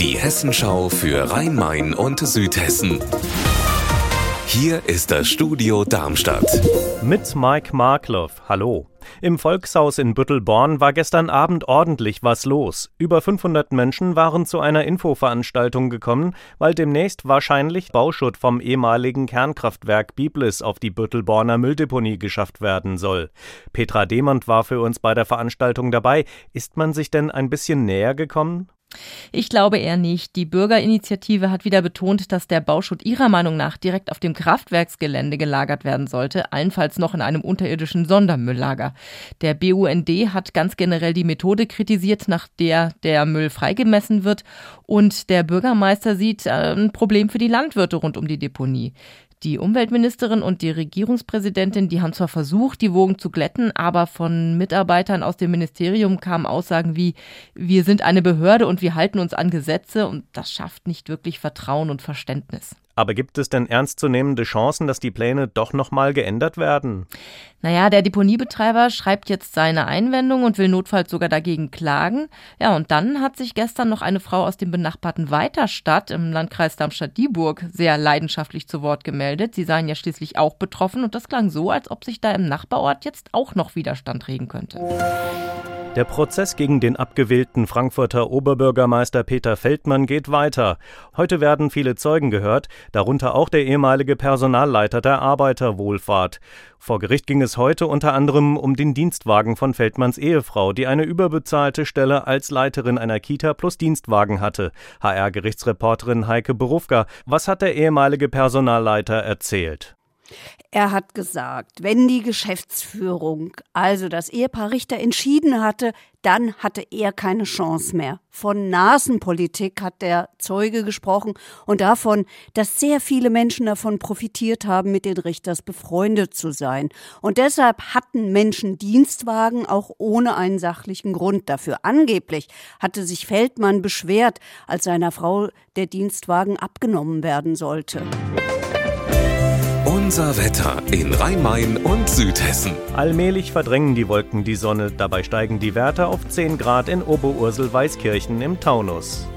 Die Hessenschau für Rhein-Main und Südhessen. Hier ist das Studio Darmstadt. Mit Mike Markloff. Hallo. Im Volkshaus in Büttelborn war gestern Abend ordentlich was los. Über 500 Menschen waren zu einer Infoveranstaltung gekommen, weil demnächst wahrscheinlich Bauschutt vom ehemaligen Kernkraftwerk Biblis auf die Büttelborner Mülldeponie geschafft werden soll. Petra Demand war für uns bei der Veranstaltung dabei. Ist man sich denn ein bisschen näher gekommen? Ich glaube eher nicht. Die Bürgerinitiative hat wieder betont, dass der Bauschutt ihrer Meinung nach direkt auf dem Kraftwerksgelände gelagert werden sollte, allenfalls noch in einem unterirdischen Sondermülllager. Der BUND hat ganz generell die Methode kritisiert, nach der der Müll freigemessen wird und der Bürgermeister sieht äh, ein Problem für die Landwirte rund um die Deponie. Die Umweltministerin und die Regierungspräsidentin, die haben zwar versucht, die Wogen zu glätten, aber von Mitarbeitern aus dem Ministerium kamen Aussagen wie, wir sind eine Behörde und wir halten uns an Gesetze und das schafft nicht wirklich Vertrauen und Verständnis. Aber gibt es denn ernstzunehmende Chancen, dass die Pläne doch nochmal geändert werden? Naja, der Deponiebetreiber schreibt jetzt seine Einwendung und will notfalls sogar dagegen klagen. Ja, und dann hat sich gestern noch eine Frau aus dem benachbarten Weiterstadt im Landkreis Darmstadt-Dieburg sehr leidenschaftlich zu Wort gemeldet. Sie seien ja schließlich auch betroffen und das klang so, als ob sich da im Nachbarort jetzt auch noch Widerstand regen könnte. Der Prozess gegen den abgewählten Frankfurter Oberbürgermeister Peter Feldmann geht weiter. Heute werden viele Zeugen gehört, darunter auch der ehemalige Personalleiter der Arbeiterwohlfahrt. Vor Gericht ging es heute unter anderem um den Dienstwagen von Feldmanns Ehefrau, die eine überbezahlte Stelle als Leiterin einer Kita plus Dienstwagen hatte. HR-Gerichtsreporterin Heike Berufka, was hat der ehemalige Personalleiter erzählt? Er hat gesagt, wenn die Geschäftsführung, also das Ehepaar Richter, entschieden hatte, dann hatte er keine Chance mehr. Von Nasenpolitik hat der Zeuge gesprochen und davon, dass sehr viele Menschen davon profitiert haben, mit den Richters befreundet zu sein. Und deshalb hatten Menschen Dienstwagen auch ohne einen sachlichen Grund dafür. Angeblich hatte sich Feldmann beschwert, als seiner Frau der Dienstwagen abgenommen werden sollte. Unser Wetter in Rhein-Main und Südhessen. Allmählich verdrängen die Wolken die Sonne, dabei steigen die Werte auf 10 Grad in Oberursel-Weißkirchen im Taunus.